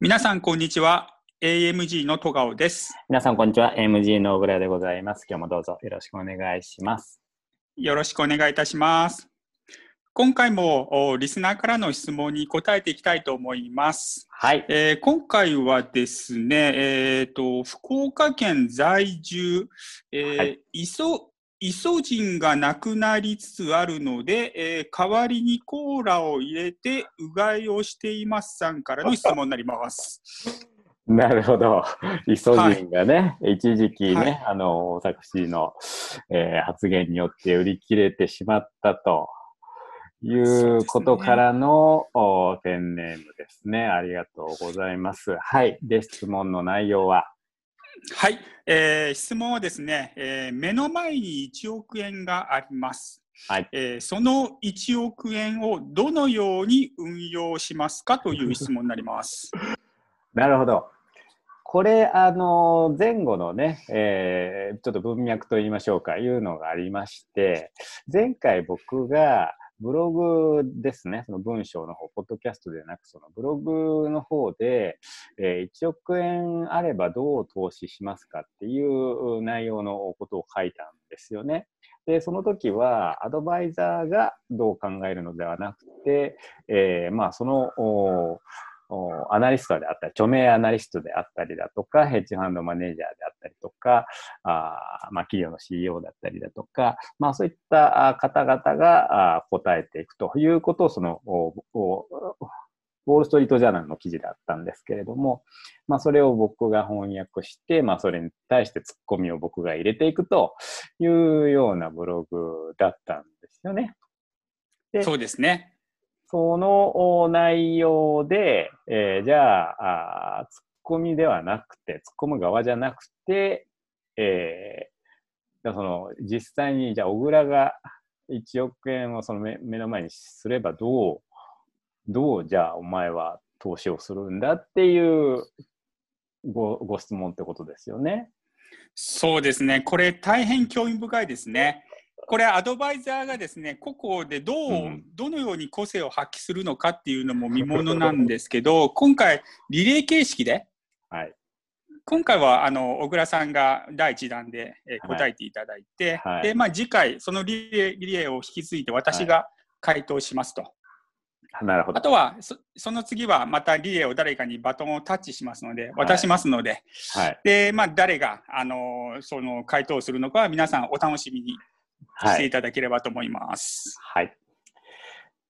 皆さん、こんにちは。AMG の戸川です。皆さん、こんにちは。MG の小倉でございます。今日もどうぞよろしくお願いします。よろしくお願いいたします。今回もおリスナーからの質問に答えていきたいと思います。はい。えー今回はですね、えーと、福岡県在住、えーはいイソイソジンがなくなりつつあるので、えー代わりにコーラを入れてうがいをしていますさんからの質問になります。なるほど。イソジンがね、一時期ね、はいあの、私の、えー発言によって売り切れてしまったということからの、おペンネームですね。ありがとうございます。はい。で、質問の内容は、はい、えー質問はですね、えー目の前に1億円があります。はいえーその1億円をどのように運用しますかという質問になります。なるほど。これ、あの、前後のね、えーちょっと文脈と言いましょうか、いうのがありまして、前回僕がブログですね、その文章の方、ポッドキャストではなく、そのブログの方で、えー1億円あればどう投資しますかっていう内容のことを書いたんですよね。で、その時は、アドバイザーがどう考えるのではなくて、えーまあ、その、アナリストであったり、著名アナリストであったりだとか、ヘッジファンドマネージャーであったりとか、あまあ、企業の CEO だったりだとか、まあ、そういった方々が答えていくということを、その、ウォール・ストリート・ジャーナルの記事だったんですけれども、まあ、それを僕が翻訳して、まあ、それに対してツッコミを僕が入れていくというようなブログだったんですよね。そうですね。その内容で、えーじゃああー、ツッコミではなくて、ツッコむ側じゃなくて、えーその実際に、じゃあ、小倉が1億円をその目目の前にすれば、どう、どう、じゃあ、お前は投資をするんだっていうごご質問ってことですよね。そうですね。これ大変興味深いですね。これアドバイザーがですね、個々でどう、うんどのように個性を発揮するのかっていうのも 見ものなんですけど、今回リレー形式で、はい。今回はあの小倉さんが第一弾で、え答えていただいて、はいでまあ、次回、そのリレーリレーを引き継いで私が回答しますと。なるほど。あとはそ、その次はまたリレーを誰かにバトンをタッチしますので、渡しますので、はい。でまあ、誰が、あのーその回答をするのかは皆さんお楽しみにしていはい。ただければと思います。はい。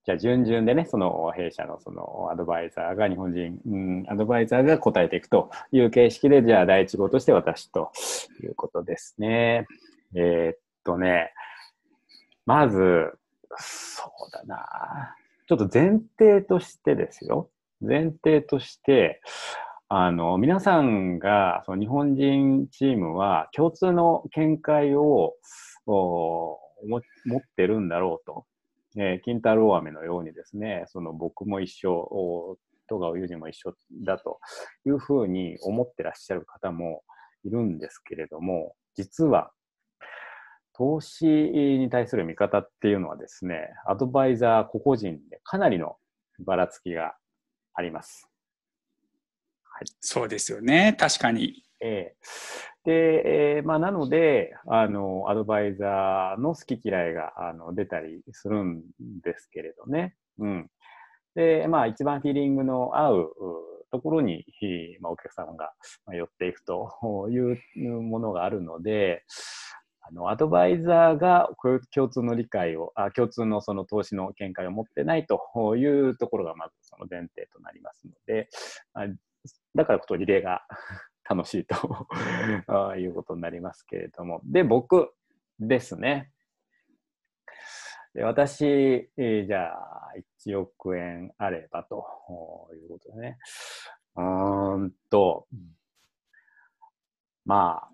じゃあ、順々でね、その弊社のそのアドバイザーが日本人、うん、アドバイザーが答えていくという形式で、じゃあ、第一号として私ということですね。えーっとね、まず、そうだな。ちょっと前提としてですよ。前提として、あの、皆さんが、その日本人チームは共通の見解をおも持ってるんだろうと。えー、金太郎飴のようにですね、その僕も一緒、お戸川裕二も一緒だというふうに思ってらっしゃる方もいるんですけれども、実は投資に対する見方っていうのはですね、アドバイザー個々人でかなりのばらつきがあります。そうですよね、確かに。ええで、えーまあ、なので、あの、アドバイザーの好き嫌いがあの出たりするんですけれどね。うん。で、まあ、一番フィーリングの合うところに、まあ、お客様が寄っていくというものがあるので、あの、アドバイザーが共通の理解を、あ共通のその投資の見解を持ってないというところがまずその前提となりますので、あだからこそリレーが楽しいと あいうことになりますけれども。で、僕ですね。で私、えーじゃあ、1億円あればということでね。うーんと、まあ、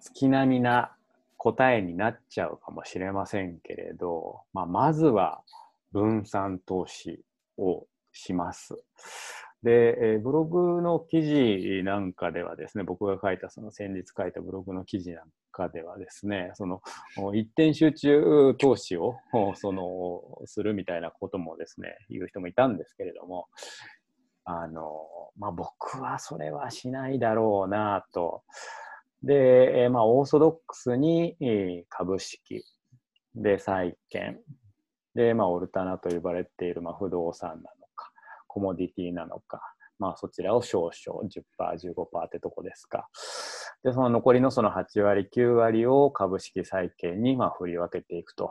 月並みな答えになっちゃうかもしれませんけれど、まあ、まずは分散投資をします。で、えーブログの記事なんかではですね、僕が書いた、その先日書いたブログの記事なんかではですね、その一点集中投資をそのするみたいなこともですね、言う人もいたんですけれども、あの、まあ、僕はそれはしないだろうなと。で、えーまあ、オーソドックスに株式、で、債券、で、まあ、オルタナと呼ばれている、まあ、不動産なの、コモディティなのか、まあ、そちらを少々10%、15%ってとこですか。で、その残りのその8割、9割を株式債券にまあ振り分けていくと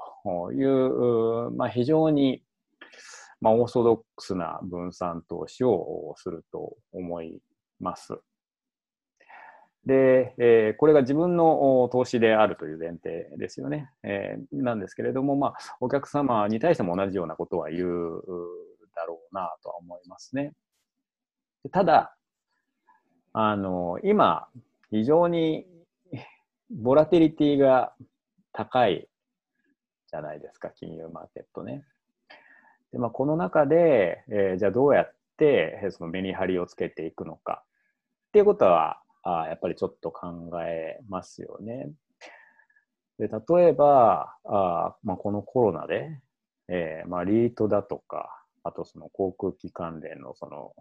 いう、まあ、非常にまあオーソドックスな分散投資をすると思います。で、えーこれが自分の投資であるという前提ですよね。えーなんですけれども、まあ、お客様に対しても同じようなことは言うだろうなとは思いますね。ただ、あの、今、非常にボラティリティが高いじゃないですか、金融マーケットね。でまあ、この中で、えーじゃあどうやってそのメリハリをつけていくのかっていうことは、あやっぱりちょっと考えますよね。で例えば、あまあ、このコロナで、えーまあ、リートだとか、あとその航空機関連のその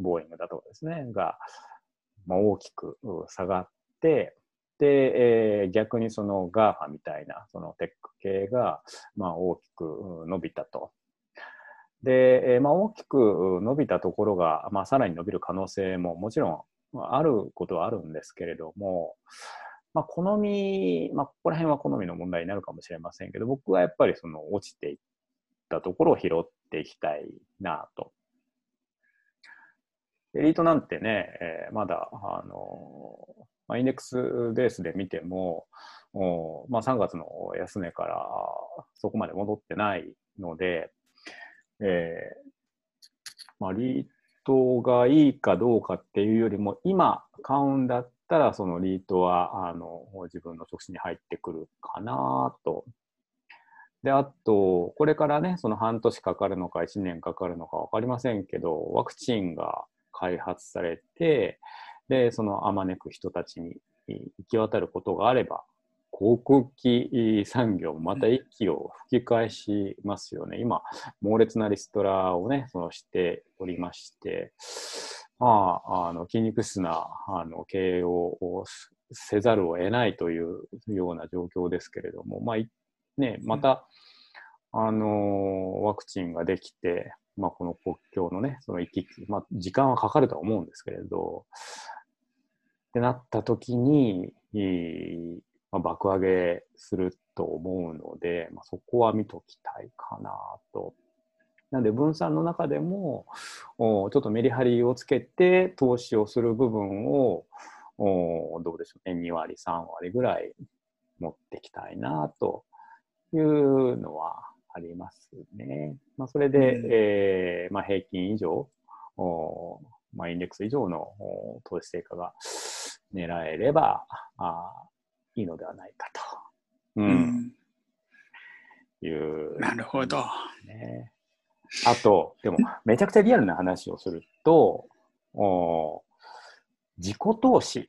ボーイングだとかですね、が、まあ、大きく下がって、で、えー逆にその GAFA みたいなそのテック系が、まあ、大きく伸びたと。で、えーまあ、大きく伸びたところが、まあ、さらに伸びる可能性ももちろんあることはあるんですけれども、まあ、好み、まあ、ここら辺は好みの問題になるかもしれませんけど、僕はやっぱりその落ちていったところを拾っていきたいなと。エリートなんてね、えーまだ、あのま、インデックスベースで見ても、おまあ、3月の安値からそこまで戻ってないので、えーまあ、リートがいいかどうかっていうよりも、今買うんだったら、そのリートはあの自分の直視に入ってくるかなと。で、あと、これからね、その半年かかるのか1年かかるのか分かりませんけど、ワクチンが開発されて、で、そのあまねく人たちに行き渡ることがあれば、航空機産業また息を吹き返しますよね。今、猛烈なリストラをね、そのしておりまして、まあ、あの筋肉質なあの経営をせざるを得ないというような状況ですけれども、まあいね、また、あのワクチンができて、まあ、この国境のね、その行き来、まあ、時間はかかるとは思うんですけれど、ってなった時に、まあ、爆上げすると思うので、まあ、そこは見ときたいかなと。なんで分散の中でもおちょっとメリハリをつけて投資をする部分をおどうでしょうね2割3割ぐらい持ってきたいなというのはありますね。まあ、それで、うんえーまあ、平均以上おまあ、インデックス以上のお投資成果が狙えればあいいのではないかと、ううんん、いうなるほど。ね。あと、でも、めちゃくちゃリアルな話をすると、お自己投資。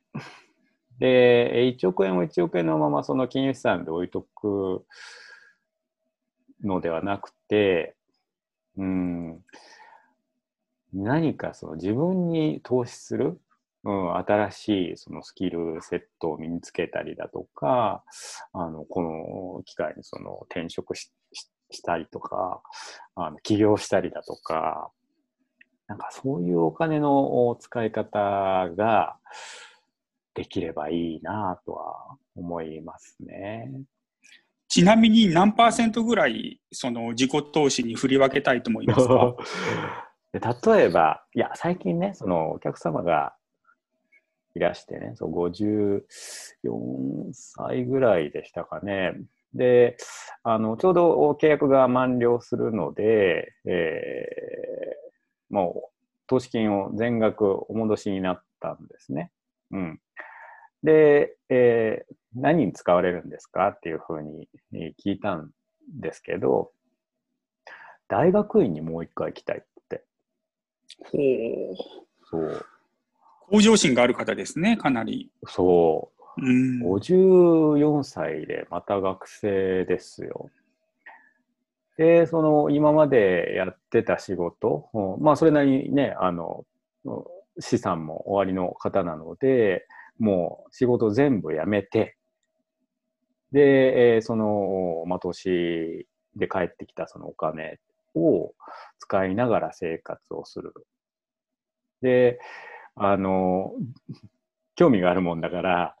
で、1億円を1億円のままその金融資産で置いとくのではなくて、うん、何かその自分に投資する、うん、新しいそのスキルセットを身につけたりだとか、あの、この機会にその転職したりとか、あの起業したりだとか、なんかそういうお金の使い方ができればいいなとは思いますね。ちなみに何パーセントぐらいその自己投資に振り分けたいと思いますか？で 例えば、いや、最近ね、そのお客様がいらしてね、そう54歳ぐらいでしたかね。で、あの、ちょうど契約が満了するので、えーもう投資金を全額お戻しになったんですね。うん。で、えー何に使われるんですかっていうふうにえー聞いたんですけど、大学院にもう一回行きたいって。ほうそう。向上心がある方ですね、かなり。そう。うん、54歳でまた学生ですよ。で、その今までやってた仕事、うんまあそれなりにね、あの、資産も終わりの方なので、もう仕事全部辞めて、で、えーその、まあ、投資で帰ってきたそのお金を使いながら生活をする。で、あの、興味があるもんだから、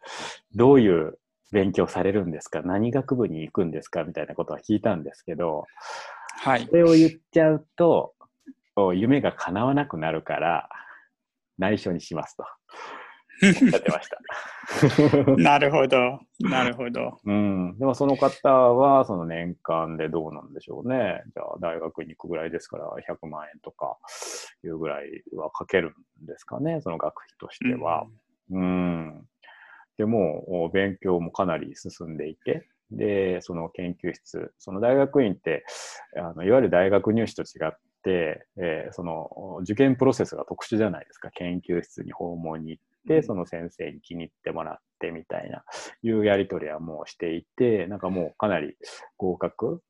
どういう勉強されるんですか？何学部に行くんですか？みたいなことは聞いたんですけど、はいそ。れを言っちゃうと、お夢が叶わなくなるから、内緒にしますと。おってました。なるほど。なるほど。うん。でもその方は、その年間でどうなんでしょうね。じゃあ、大学に行くぐらいですから、100万円とかいうぐらいはかけるんですかね、その学費としては。うん。でも、お勉強もかなり進んでいて、で、その研究室、その大学院って、あのいわゆる大学入試と違って、えーその受験プロセスが特殊じゃないですか。研究室に訪問に行って、その先生に気に入ってもらってみたいな、いうやり取りはもうしていて、なんかもうかなり合格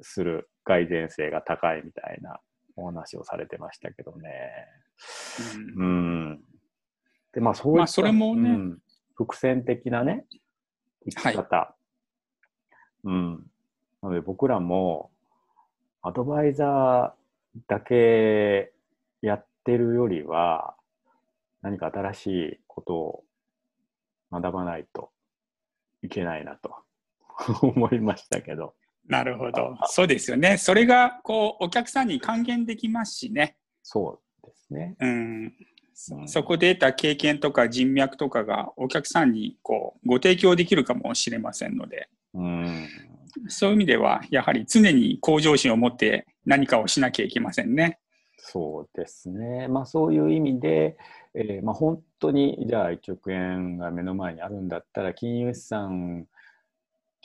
する蓋然性が高いみたいなお話をされてましたけどね。うんうん。で、まあそういった、まあそれもねうん伏線的なね、生き方。うん。なので僕らも、アドバイザーだけやってるよりは、何か新しいことを学ばないといけないなと 思いましたけど。なるほど。そうですよね。それが、こう、お客さんに還元できますしね。そうですね。うん。そうんそこで得た経験とか人脈とかがお客さんにこうご提供できるかもしれませんので、うん。そういう意味では、やはり常に向上心を持って何かをしなきゃいけませんね。そうですね。まあそういう意味で、えーまあ本当にじゃあ1億円が目の前にあるんだったら金融資産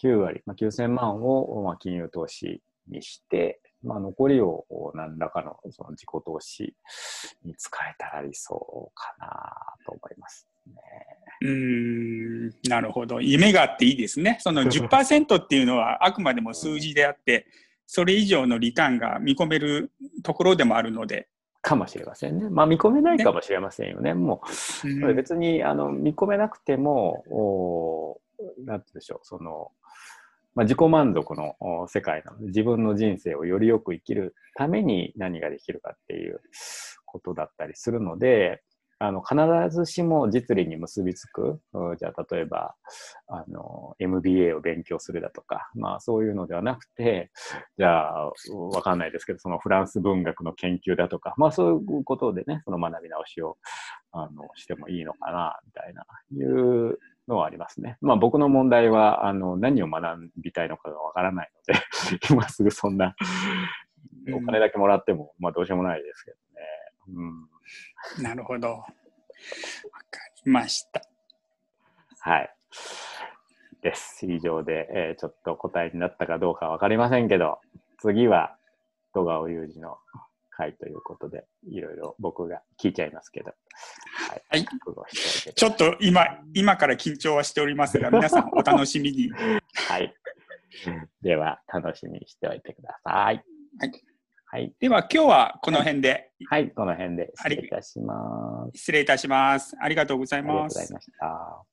9割、まあ、9000万をまあ金融投資にして、まあ、残りを何らかのその自己投資に使えたら理想かなと思いますね。うん、なるほど。夢があっていいですね。その10%っていうのはあくまでも数字であって、それ以上のリターンが見込めるところでもあるので。かもしれませんね。まあ見込めないかもしれませんよね。もう別にあの見込めなくても、おーなんて言うんでしょう、その、まあ、自己満足のお世界なので、自分の人生をよりよく生きるために何ができるかっていうことだったりするので、あの必ずしも実利に結びつく、じゃあ例えばあの MBA を勉強するだとか、まあそういうのではなくて、じゃあわかんないですけど、そのフランス文学の研究だとか、まあそういうことでね、その学び直しをあのしてもいいのかな、みたいな、いうのはありますね。まあ僕の問題は、あの、何を学びたいのかがわからないので、今すぐそんな、お金だけもらっても、まあどうしようもないですけど。うん。なるほど。わかりました。はい。です。以上で、えーちょっと答えになったかどうかわかりませんけど、次は、戸川裕二の回ということで、いろいろ僕が聞いちゃいますけど、はい。はいちょっと今、今から緊張はしておりますが、皆さんお楽しみに。はい。では、楽しみにしておいてください。はい。はい。では今日はこの辺ではい、この辺で失礼いたします。失礼いたします。ありがとうございありがとうますござい。ました。